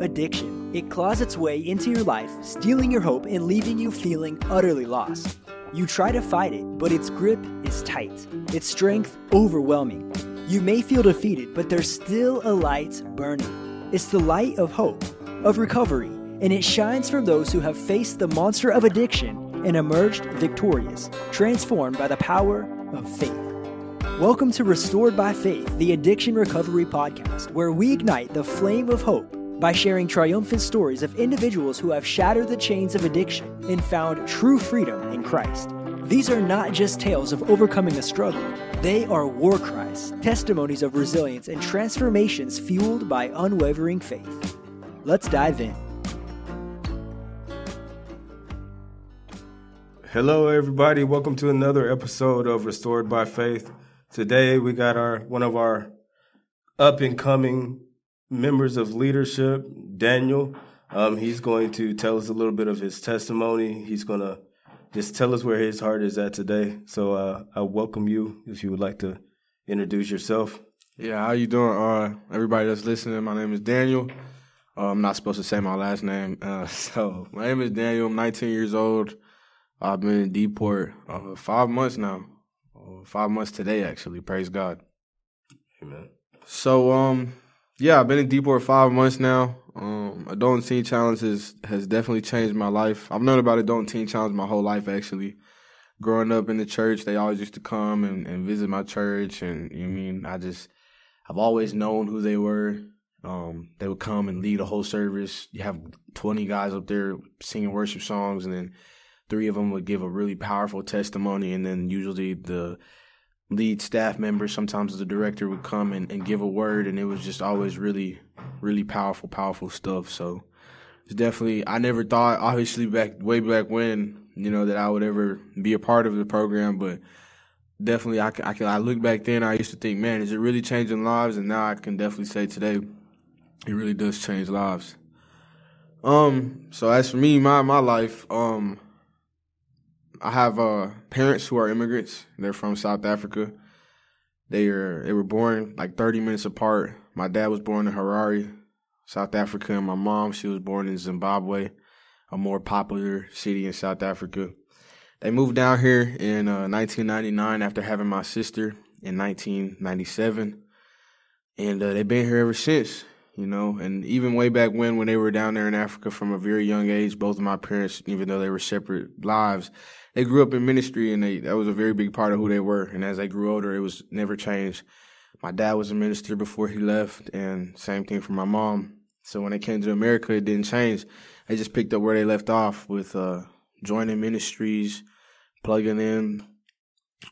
Addiction. It claws its way into your life, stealing your hope and leaving you feeling utterly lost. You try to fight it, but its grip is tight, its strength overwhelming. You may feel defeated, but there's still a light burning. It's the light of hope, of recovery, and it shines from those who have faced the monster of addiction and emerged victorious, transformed by the power of faith. Welcome to Restored by Faith, the Addiction Recovery Podcast, where we ignite the flame of hope by sharing triumphant stories of individuals who have shattered the chains of addiction and found true freedom in Christ. These are not just tales of overcoming a struggle, they are war cries, testimonies of resilience, and transformations fueled by unwavering faith. Let's dive in. Hello, everybody. Welcome to another episode of Restored by Faith. Today, we got our one of our up and coming members of leadership, Daniel. Um, he's going to tell us a little bit of his testimony. He's going to just tell us where his heart is at today. So uh, I welcome you if you would like to introduce yourself. Yeah, how you doing? Uh, everybody that's listening, my name is Daniel. Uh, I'm not supposed to say my last name. Uh, so my name is Daniel. I'm 19 years old. I've been in D-Port uh, five months now. Uh, five months today, actually. Praise God. Amen. So, um, yeah, I've been in D-Port five months now. Um, Adult Teen Challenge has, has definitely changed my life. I've known about Adult Teen Challenge my whole life, actually. Growing up in the church, they always used to come and, and visit my church. And you mean, I just, I've always known who they were. Um, they would come and lead a whole service. You have 20 guys up there singing worship songs, and then three of them would give a really powerful testimony, and then usually the lead staff member, sometimes the director, would come and, and give a word, and it was just always really, really powerful, powerful stuff. So it's definitely I never thought, obviously back way back when, you know, that I would ever be a part of the program, but definitely I I I look back then I used to think, man, is it really changing lives? And now I can definitely say today, it really does change lives. Um, so as for me, my my life, um, I have uh, parents who are immigrants. They're from South Africa. They are they were born like 30 minutes apart. My dad was born in Harare, South Africa, and my mom she was born in Zimbabwe, a more popular city in South Africa. They moved down here in uh, 1999 after having my sister in 1997, and uh, they've been here ever since. You know, and even way back when, when they were down there in Africa from a very young age, both of my parents, even though they were separate lives, they grew up in ministry and they that was a very big part of who they were. And as they grew older, it was never changed. My dad was a minister before he left, and same thing for my mom. So when they came to America, it didn't change. They just picked up where they left off with uh, joining ministries, plugging in,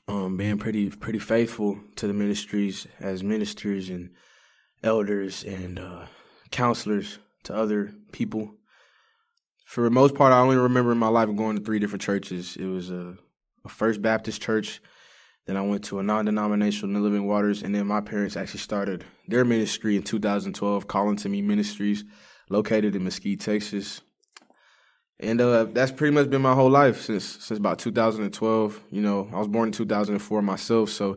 um, being pretty pretty faithful to the ministries as ministers and elders and uh, counselors to other people for the most part, I only remember in my life going to three different churches. It was a, a First Baptist church, then I went to a non-denominational Living Waters, and then my parents actually started their ministry in 2012, Calling to Me Ministries, located in Mesquite, Texas. And uh, that's pretty much been my whole life since since about 2012. You know, I was born in 2004 myself, so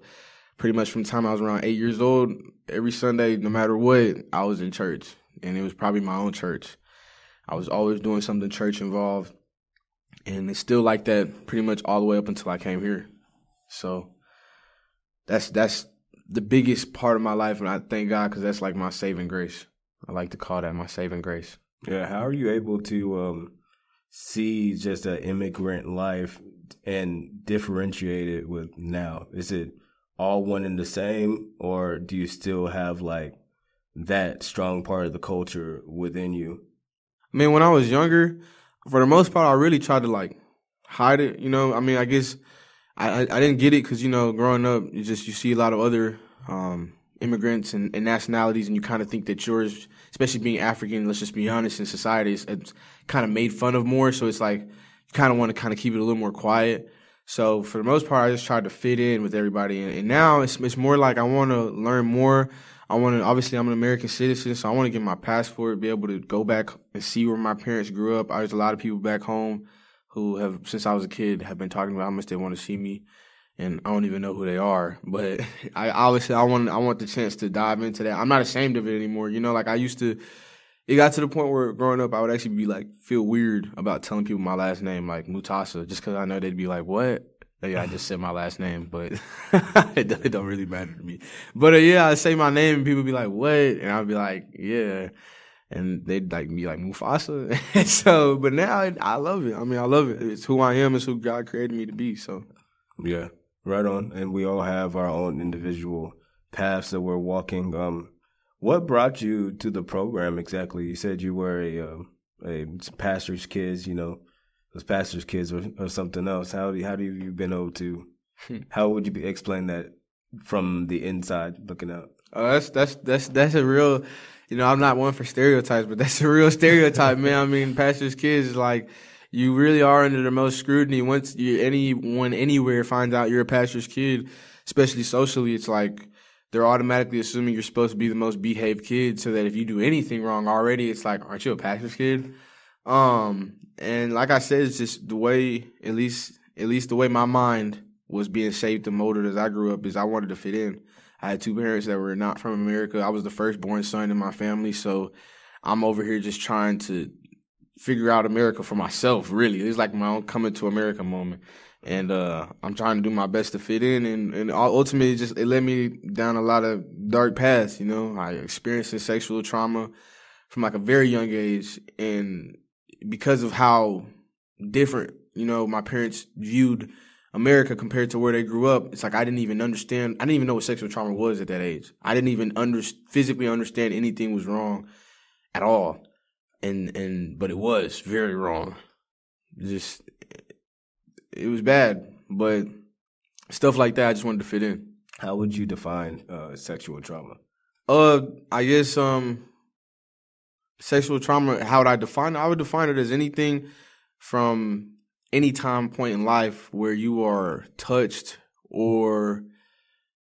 pretty much from the time I was around eight years old, every Sunday, no matter what, I was in church, and it was probably my own church. I was always doing something church involved. And it's still like that pretty much all the way up until I came here. So that's that's the biggest part of my life, and I thank God because that's like my saving grace. I like to call that my saving grace. Yeah, how are you able to um, see just an immigrant life and differentiate it with now? Is it all one and the same, or do you still have like that strong part of the culture within you? I mean, when I was younger, for the most part, I really tried to like hide it. You know, I mean, I guess I I, didn't get it because you know, growing up, you just you see a lot of other um, immigrants and, and, nationalities, and you kind of think that yours, especially being African, let's just be honest, in society, it's, it's kind of made fun of more. So it's like you kind of want to kind of keep it a little more quiet. So for the most part, I just tried to fit in with everybody, and, and now it's it's more like I want to learn more I want to, obviously, I'm an American citizen, so I want to get my passport, be able to go back and see where my parents grew up. There's a lot of people back home who have, since I was a kid, have been talking about how much they want to see me, and I don't even know who they are. But I obviously, I want, I want the chance to dive into that. I'm not ashamed of it anymore. You know, like I used to, it got to the point where growing up, I would actually be like feel weird about telling people my last name, like Mutasa, just because I know they'd be like, "What?" Yeah, I just said my last name, but it, it, don't, really matter to me. But uh, yeah, I say my name and people be like, "What?" and I'd be like, "Yeah," and they'd like be like Mufasa. so, but now I, I love it. I mean, I love it. It's who I am. It's who God created me to be. So, yeah, right on. And we all have our own individual paths that we're walking. Um, what brought you to the program exactly? You said you were a uh, a pastor's kids, you know, those pastor's kids or, or something else. How do how do you been able to? Hmm. how would you be, explain that from the inside looking out? Oh, that's that's that's that's a real. You know, I'm not one for stereotypes, but that's a real stereotype, man. I mean, pastor's kids is like you really are under the most scrutiny once you anyone anywhere finds out you're a pastor's kid, especially socially. It's like they're automatically assuming you're supposed to be the most behaved kid so that if you do anything wrong already, it's like, aren't you a pastor's kid? Um, and like I said, it's just the way, at least, at least the way my mind was being shaped and molded as I grew up is I wanted to fit in. I had two parents that were not from America. I was the firstborn son in my family, so I'm over here just trying to figure out America for myself. Really, it's like my own coming to America moment and uh, I'm trying to do my best to fit in, and, and ultimately, it just it led me down a lot of dark paths. You know, I experienced sexual trauma from like a very young age, and because of how different, you know, my parents viewed America compared to where they grew up, it's like I didn't even understand. I didn't even know what sexual trauma was at that age. I didn't even under physically understand anything was wrong at all, and and but it was very wrong. Just it was bad, but stuff like that, I just wanted to fit in. How would you define uh, sexual trauma? Uh, I guess um, sexual trauma. How would I define it? I would define it as anything from any time point in life where you are touched or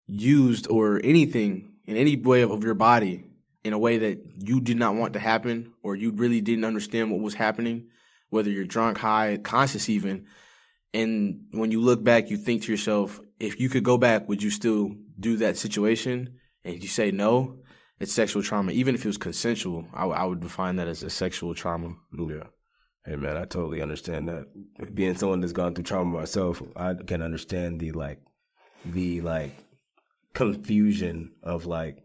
used or anything in any way of your body in a way that you did not want to happen or you really didn't understand what was happening, whether you're drunk, high, conscious even, and when you look back, you think to yourself, if you could go back, would you still do that situation? And you say no, it's sexual trauma. Even if it was consensual, I, I would define that as a sexual trauma. Yeah. Hey man, I totally understand that. Being someone that's gone through trauma myself, I can understand the like, the like confusion of like,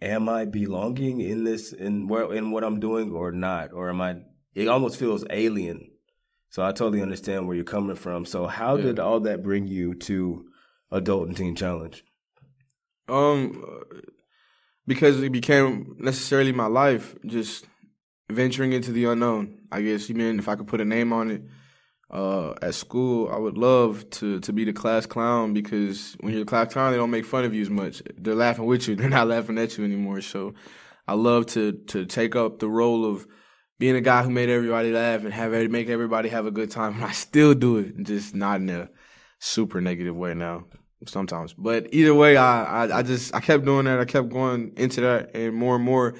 am I belonging in this in where in what I'm doing or not, or am I? It almost feels alien so I totally understand where you're coming from. So how yeah. did all that bring you to Adult and Teen Challenge? Um, because it became necessarily my life, just venturing into the unknown. I guess you mean if I could put a name on it. Uh, at school, I would love to to be the class clown because when you're the class clown, they don't make fun of you as much. They're laughing with you. They're not laughing at you anymore. So, I love to to take up the role of being a guy who made everybody laugh and have make everybody have a good time. And I still do it, just not in a super negative way now sometimes. But either way, I, I, I just I kept doing that. I kept going into that, and more and more,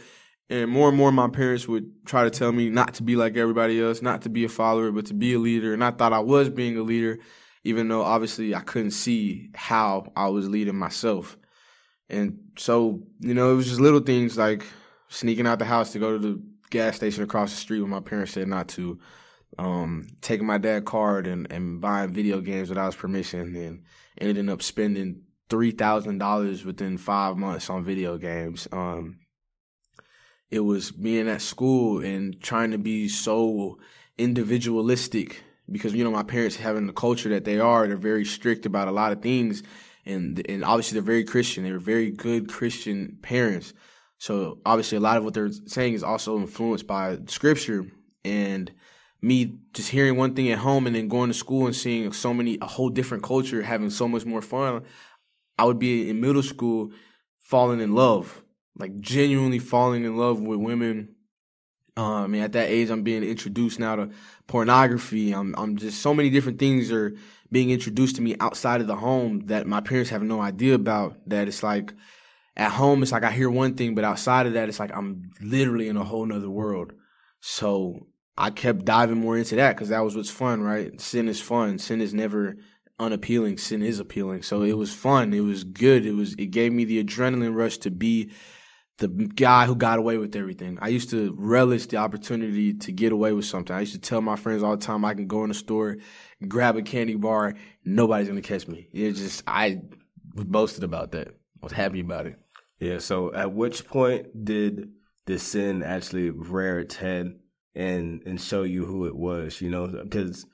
and more and more, my parents would try to tell me not to be like everybody else, not to be a follower, but to be a leader. And I thought I was being a leader, even though obviously I couldn't see how I was leading myself. And so, you know, it was just little things like sneaking out the house to go to the gas station across the street when my parents said not to. Um, taking my dad card and, and buying video games without his permission and ended up spending three thousand dollars within five months on video games. Um, it was being at school and trying to be so individualistic because you know my parents having the culture that they are, they're very strict about a lot of things, and and obviously they're very Christian. They were very good Christian parents. So obviously, a lot of what they're saying is also influenced by scripture and me just hearing one thing at home and then going to school and seeing so many a whole different culture, having so much more fun. I would be in middle school falling in love, like genuinely falling in love with women. Um, mean, at that age, I'm being introduced now to pornography. I'm, I'm just so many different things are being introduced to me outside of the home that my parents have no idea about. That it's like at home it's like I hear one thing, but outside of that, it's like I'm literally in a whole nother world. So I kept diving more into that because that was what's fun, right? Sin is fun. Sin is never unappealing. Sin is appealing. So it mm-hmm. was fun. It was good. It was it gave me the adrenaline rush to be the guy who got away with everything. I used to relish the opportunity to get away with something. I used to tell my friends all the time I can go in the store, grab a candy bar, nobody's gonna catch me. It just I was boasted about that. I was happy about it. Yeah. So, at which point did the sin actually rear its head and and show you who it was? You know, because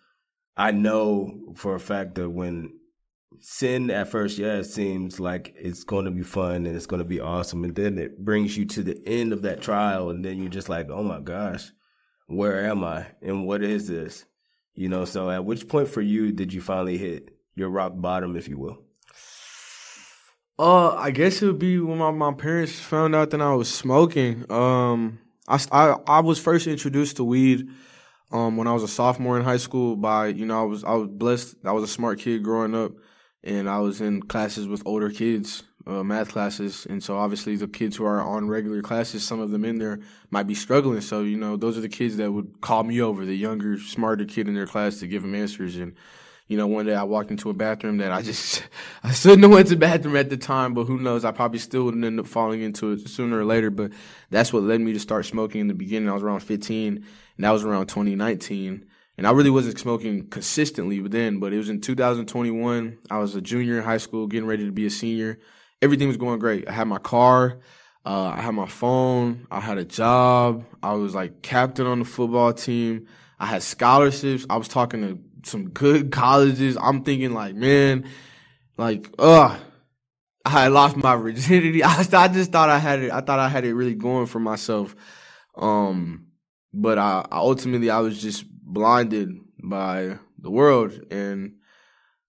I know for a fact that when sin at first, yeah, it seems like it's going to be fun and it's going to be awesome, and then it brings you to the end of that trial, and then you're just like, oh my gosh, where am I and what is this? You know. So, at which point for you did you finally hit your rock bottom, if you will? Uh, I guess it would be when my, my parents found out that I was smoking. Um, I, I, I was first introduced to weed um, when I was a sophomore in high school by, you know, I was I was blessed. I was a smart kid growing up and I was in classes with older kids, uh, math classes. And so obviously the kids who are on regular classes, some of them in there might be struggling. So, you know, those are the kids that would call me over, the younger, smarter kid in their class to give them answers. And you know, one day I walked into a bathroom that I just, I shouldn't have went to the bathroom at the time, but who knows? I probably still would end up falling into it sooner or later. But that's what led me to start smoking in the beginning. I was around 15 and that was around 2019. And I really wasn't smoking consistently then, but it was in 2021. I was a junior in high school, getting ready to be a senior. Everything was going great. I had my car. Uh, I had my phone. I had a job. I was like captain on the football team. I had scholarships. I was talking to some good colleges. I'm thinking like, man, like, ugh, I lost my virginity. I, I just thought I had it. I thought I had it really going for myself. Um, but I, I ultimately I was just blinded by the world and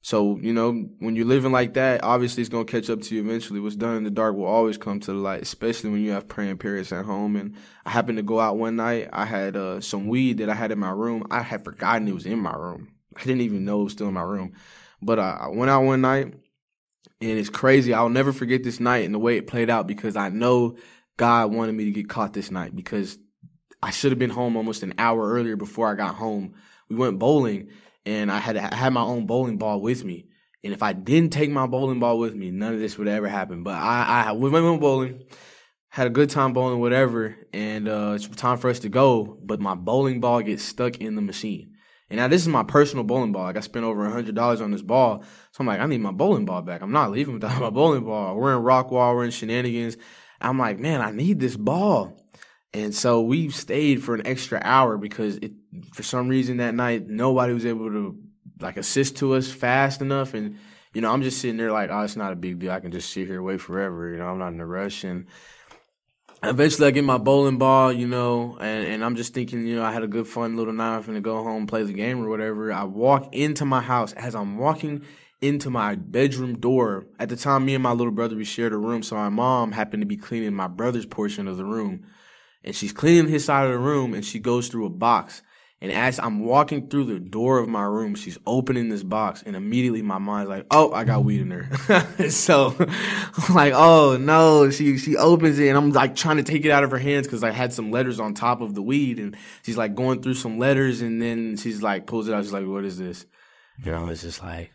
so, you know, when you're living like that, obviously it's going to catch up to you eventually. What's done in the dark will always come to the light, especially when you have praying parents at home. And I happened to go out one night. I had uh, some weed that I had in my room. I had forgotten it was in my room. I didn't even know it was still in my room. But I, I went out one night and it's crazy. I'll never forget this night and the way it played out because I know God wanted me to get caught this night because I should have been home almost an hour earlier before I got home. We went bowling and I had I had my own bowling ball with me. And if I didn't take my bowling ball with me, none of this would ever happen. But I, I we went bowling, had a good time bowling, whatever, and uh, it's time for us to go. But my bowling ball gets stuck in the machine. And now this is my personal bowling ball. Like I spent over a hundred dollars on this ball, so I'm like, I need my bowling ball back. I'm not leaving without my bowling ball. We're in Rockwall, we're in shenanigans. I'm like, man, I need this ball. And so we stayed for an extra hour because it, for some reason that night, nobody was able to like assist to us fast enough. And, you know, I'm just sitting there like, oh, it's not a big deal. I can just sit here wait forever. You know, I'm not in a rush. And eventually I get my bowling ball, you know, and, and I'm just thinking, you know, I had a good fun little night and to go home, play the game or whatever. I walk into my house as I'm walking into my bedroom door. At the time, me and my little brother, we shared a room. So my mom happened to be cleaning my brother's portion of the room and she's cleaning his side of the room and she goes through a box. And as I'm walking through the door of my room, she's opening this box, and immediately my mind's like, "Oh, I got weed in there." so, I'm like, "Oh no!" She she opens it, and I'm like trying to take it out of her hands because I had some letters on top of the weed, and she's like going through some letters, and then she's like pulls it out. She's like, "What is this?" And I was just like,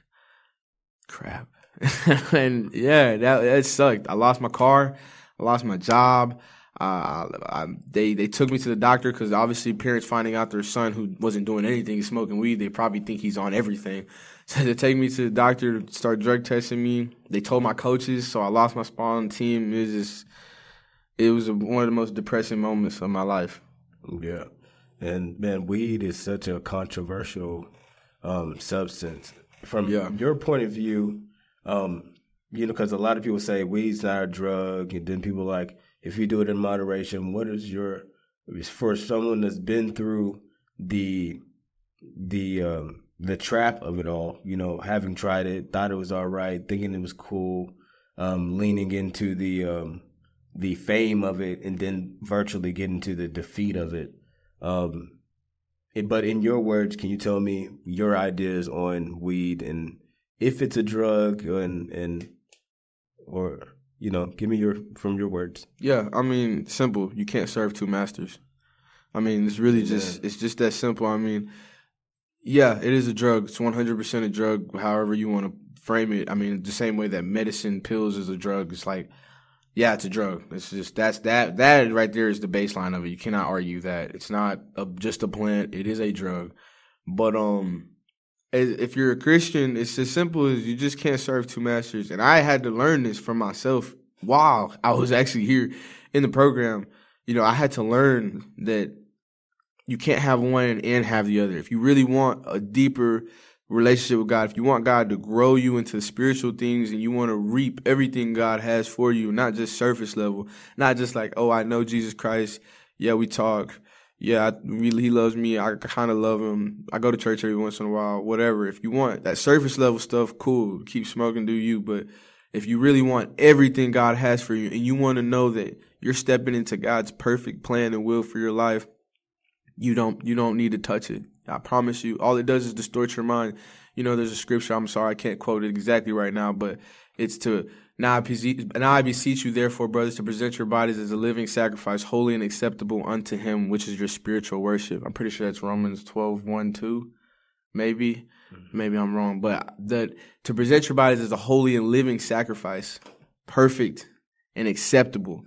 "Crap!" and yeah, that that sucked. I lost my car, I lost my job. Uh, I, they they took me to the doctor because obviously parents finding out their son who wasn't doing anything smoking weed, they probably think he's on everything. So they take me to the doctor to start drug testing me. They told my coaches, so I lost my spot on the team. It was just, it was one of the most depressing moments of my life. Yeah, and man, weed is such a controversial um, substance. From yeah. your point of view, um, you know, because a lot of people say weed's not a drug, and then people like if you do it in moderation, what is your for someone that's been through the the um, the trap of it all, you know, having tried it, thought it was all right, thinking it was cool, um, leaning into the um, the fame of it, and then virtually getting to the defeat of it. Um, it. But in your words, can you tell me your ideas on weed and if it's a drug and and or you know, give me your from your words. Yeah, I mean, simple. You can't serve two masters. I mean, it's really just it's just that simple. I mean, yeah, it is a drug. It's one hundred percent a drug. However you want to frame it. I mean, the same way that medicine pills is a drug. It's like Yeah, it's a drug. It's just that's that that right there is the baseline of it. You cannot argue that it's not a, just a plant. It is a drug. But um, if you're a Christian, it's as simple as you just can't serve two masters. And I had to learn this for myself while I was actually here in the program. You know, I had to learn that you can't have one and have the other. If you really want a deeper relationship with God, if you want God to grow you into spiritual things and you want to reap everything God has for you, not just surface level, not just like, oh, I know Jesus Christ. Yeah, we talk. Yeah, I, really, he loves me. I kind of love him. I go to church every once in a while, whatever. If you want that surface level stuff, cool. Keep smoking, do you. But if you really want everything God has for you and you want to know that you're stepping into God's perfect plan and will for your life, you don't you don't need to touch it. I promise you. All it does is distort your mind. You know, there's a scripture. I'm sorry, I can't quote it exactly right now, but it's to now I, beseech, now I beseech you, therefore, brothers, to present your bodies as a living sacrifice, holy and acceptable unto Him, which is your spiritual worship. I'm pretty sure that's Romans 12, 1, 2, maybe. Mm-hmm. Maybe I'm wrong, but that to present your bodies as a holy and living sacrifice, perfect and acceptable.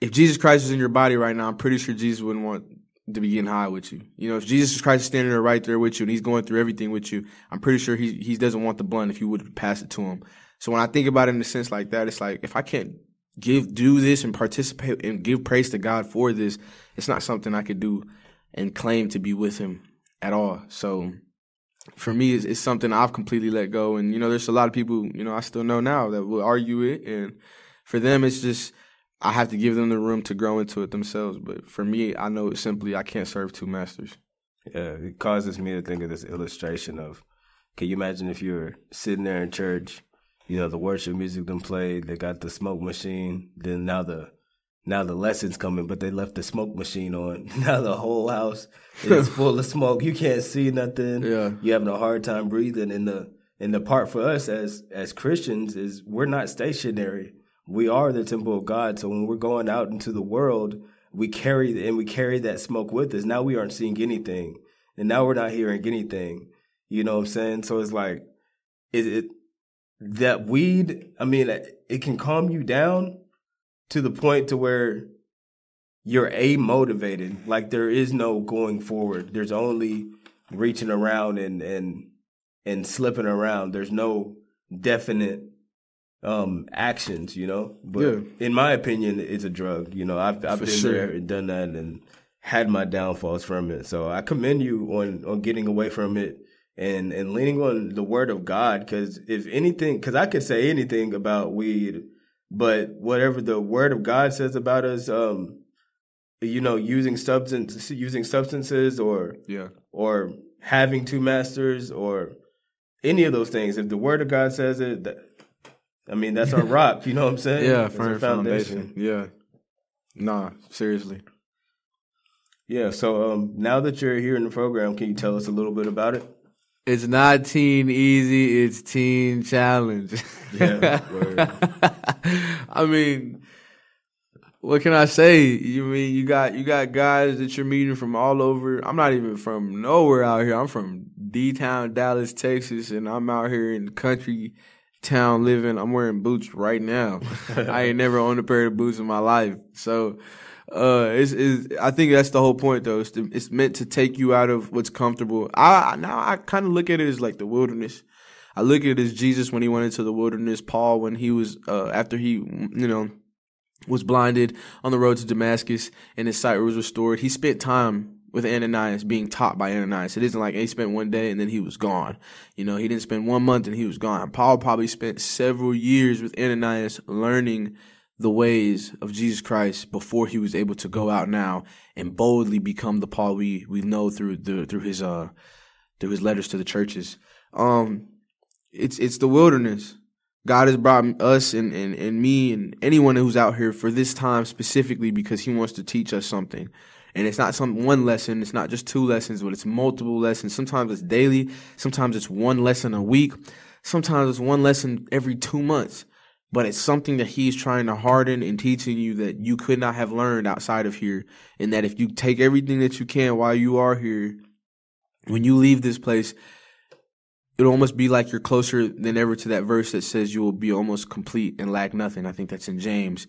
If Jesus Christ is in your body right now, I'm pretty sure Jesus wouldn't want to be getting high with you. You know, if Jesus Christ is standing there right there with you and he's going through everything with you, I'm pretty sure he he doesn't want the blunt if you would pass it to him. So when I think about it in a sense like that, it's like if I can't give do this and participate and give praise to God for this, it's not something I could do and claim to be with him at all. So for me, it's, it's something I've completely let go. And you know, there's a lot of people you know I still know now that will argue it, and for them, it's just I have to give them the room to grow into it themselves. But for me, I know simply I can't serve two masters. Yeah, it causes me to think of this illustration of can you imagine if you were sitting there in church, you know, the worship music them played, they got the smoke machine, then now the now the lessons coming, but they left the smoke machine on. Now the whole house is full of smoke. You can't see nothing. Yeah. You're having a hard time breathing. And the and the part for us as as Christians is we're not stationary we are the temple of God. So when we're going out into the world, we carry and we carry that smoke with us. Now we aren't seeing anything, and now we're not hearing anything. You know what I'm saying? So it's like, is it that weed? I mean, it can calm you down to the point to where you're a motivated. Like there is no going forward. There's only reaching around and and and slipping around. There's no definite um, actions, you know. But yeah. in my opinion, it's a drug. You know, I've I've For been sure. there and done that and had my downfalls from it. So I commend you on on getting away from it and and leaning on the word of God. Because if anything, because I could say anything about weed, but whatever the word of God says about us, um, you know, using substance using substances or yeah or having two masters or any of those things. If the word of God says it, that, I mean, that's our rock. You know what I'm saying? Yeah, firm foundation. foundation. Yeah. Nah, seriously. Yeah. So um, now that you're here in the program, can you tell us a little bit about it? It's not teen easy. It's teen challenge. Yeah. I mean, what can I say? You mean you got you got guys that you're meeting from all over. I'm not even from nowhere out here. I'm from D Town, Dallas, Texas, and I'm out here in the country town living. I'm wearing boots right now. I ain't never owned a pair of boots in my life. So, uh, it's, it's, I think that's the whole point though. It's, it's meant to take you out of what's comfortable. I, now I kind of look at it as like the wilderness. I look at it as Jesus when he went into the wilderness, Paul when he was, uh, after he, you know, was blinded on the road to Damascus and his sight was restored. He spent time with Ananias being taught by Ananias. It isn't like he spent one day and then he was gone. You know, he didn't spend one month and he was gone. Paul probably spent several years with Ananias learning the ways of Jesus Christ before he was able to go out now and boldly become the Paul we, we know through the through his uh through his letters to the churches. Um it's it's the wilderness. God has brought us and, and, and me and anyone who's out here for this time specifically because he wants to teach us something. And it's not some one lesson, it's not just two lessons, but it's multiple lessons. Sometimes it's daily, sometimes it's one lesson a week, sometimes it's one lesson every two months. But it's something that he's trying to harden and teaching you that you could not have learned outside of here. And that if you take everything that you can while you are here, when you leave this place, it'll almost be like you're closer than ever to that verse that says you will be almost complete and lack nothing. I think that's in James.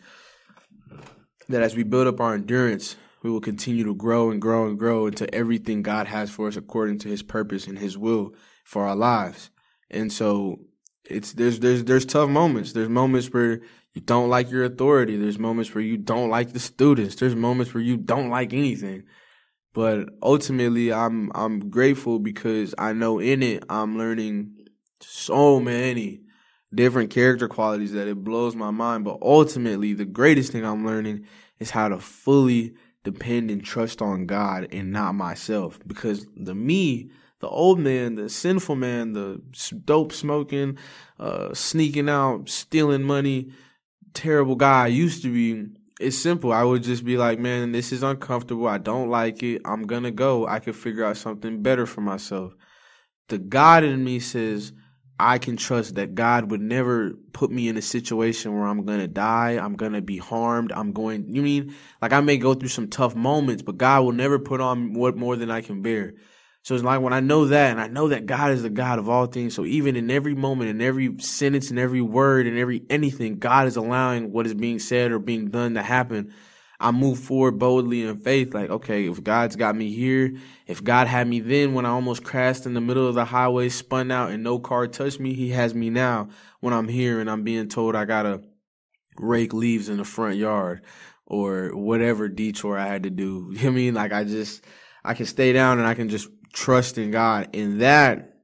That as we build up our endurance, we will continue to grow and grow and grow into everything God has for us according to his purpose and his will for our lives. And so it's there's there's there's tough moments. There's moments where you don't like your authority. There's moments where you don't like the students. There's moments where you don't like anything. But ultimately, I'm I'm grateful because I know in it I'm learning so many different character qualities that it blows my mind. But ultimately, the greatest thing I'm learning is how to fully depend and trust on God and not myself. Because the me, the old man, the sinful man, the dope smoking, uh, sneaking out, stealing money, terrible guy I used to be it's simple. I would just be like, man, this is uncomfortable. I don't like it. I'm going to go. I could figure out something better for myself. The God in me says, I can trust that God would never put me in a situation where I'm to die. I'm to be harmed. I'm going, you mean, like I may go through some tough moments, but God will never put on what more than I can bear. So it's like when I know that, and I know that God is the God of all things. So even in every moment, in every sentence, in every word, in every anything, God is allowing what is being said or being done to happen. I move forward boldly in faith. Like, okay, if God's got me here, if God had me then when I almost crashed in the middle of the highway, spun out, and no car touched me, He has me now when I'm here and I'm being told I gotta rake leaves in the front yard or whatever detour I had to do. You know I mean? Like, I just, I can stay down and I can just trust in God. And that,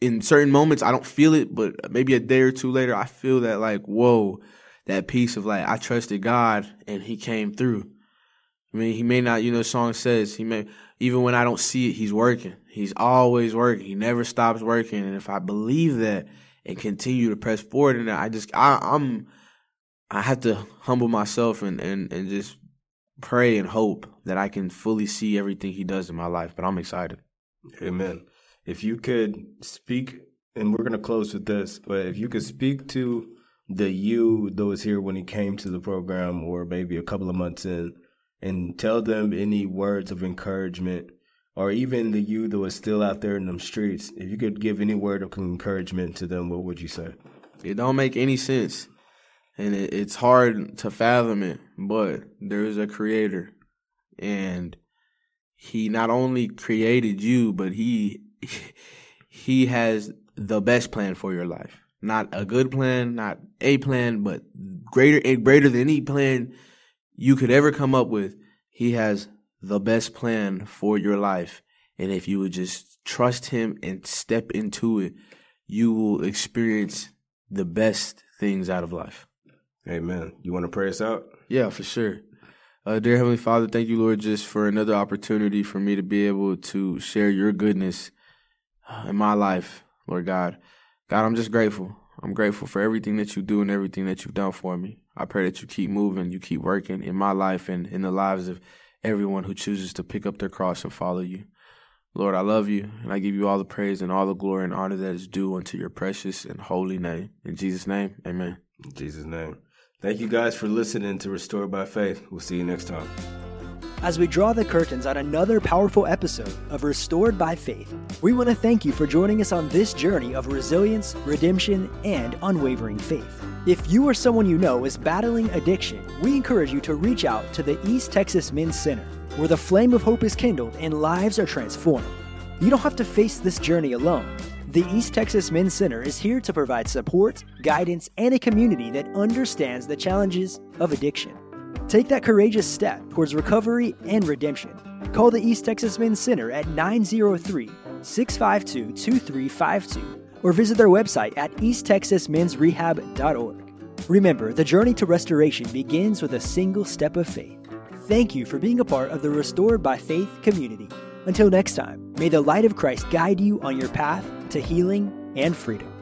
in certain moments, I don't feel it, but maybe a day or two later, I feel that like, whoa, that piece of like, I trusted God and He came through. I mean, He may not, you know, the song says, He may, even when I don't see it, He's working. He's always working. He never stops working. And if I believe that and continue to press forward that, I just, I, I'm, I have to humble myself and, and, and just pray and hope that I can fully see everything He does in my life. But I'm excited. Amen. If you could speak, and we're going to close with this, but if you could speak to the you that was here when he came to the program, or maybe a couple of months in, and tell them any words of encouragement, or even the you that was still out there in them streets, if you could give any word of encouragement to them, what would you say? It don't make any sense, and it, it's hard to fathom it. But there is a creator, and he not only created you, but he he has the best plan for your life. Not a good plan, not a plan, but greater greater than any plan you could ever come up with. He has the best plan for your life. And if you would just trust him and step into it, you will experience the best things out of life. Amen. You want to pray us out? Yeah, for sure. Uh, dear Heavenly Father, thank you, Lord, just for another opportunity for me to be able to share your goodness uh, in my life, Lord God. God, I'm just grateful. I'm grateful for everything that you do and everything that you've done for me. I pray that you keep moving, you keep working in my life and in the lives of everyone who chooses to pick up their cross and follow you. Lord, I love you, and I give you all the praise and all the glory and honor that is due unto your precious and holy name. In Jesus' name, amen. In Jesus' name. Thank you guys for listening to Restored by Faith. We'll see you next time. As we draw the curtains on another powerful episode of Restored by Faith, we want to thank you for joining us on this journey of resilience, redemption, and unwavering faith. If you or someone you know is battling addiction, we encourage you to reach out to the East Texas Men's Center, where the flame of hope is kindled and lives are transformed. You don't have to face this journey alone. The East Texas Men's Center is here to provide support, guidance, and a community that understands the challenges of addiction. Take that courageous step towards recovery and redemption. Call the East Texas Men's Center at 903 652 2352 or visit their website at easttexasmensrehab.org. Remember, the journey to restoration begins with a single step of faith. Thank you for being a part of the Restored by Faith community. Until next time, may the light of Christ guide you on your path to healing and freedom.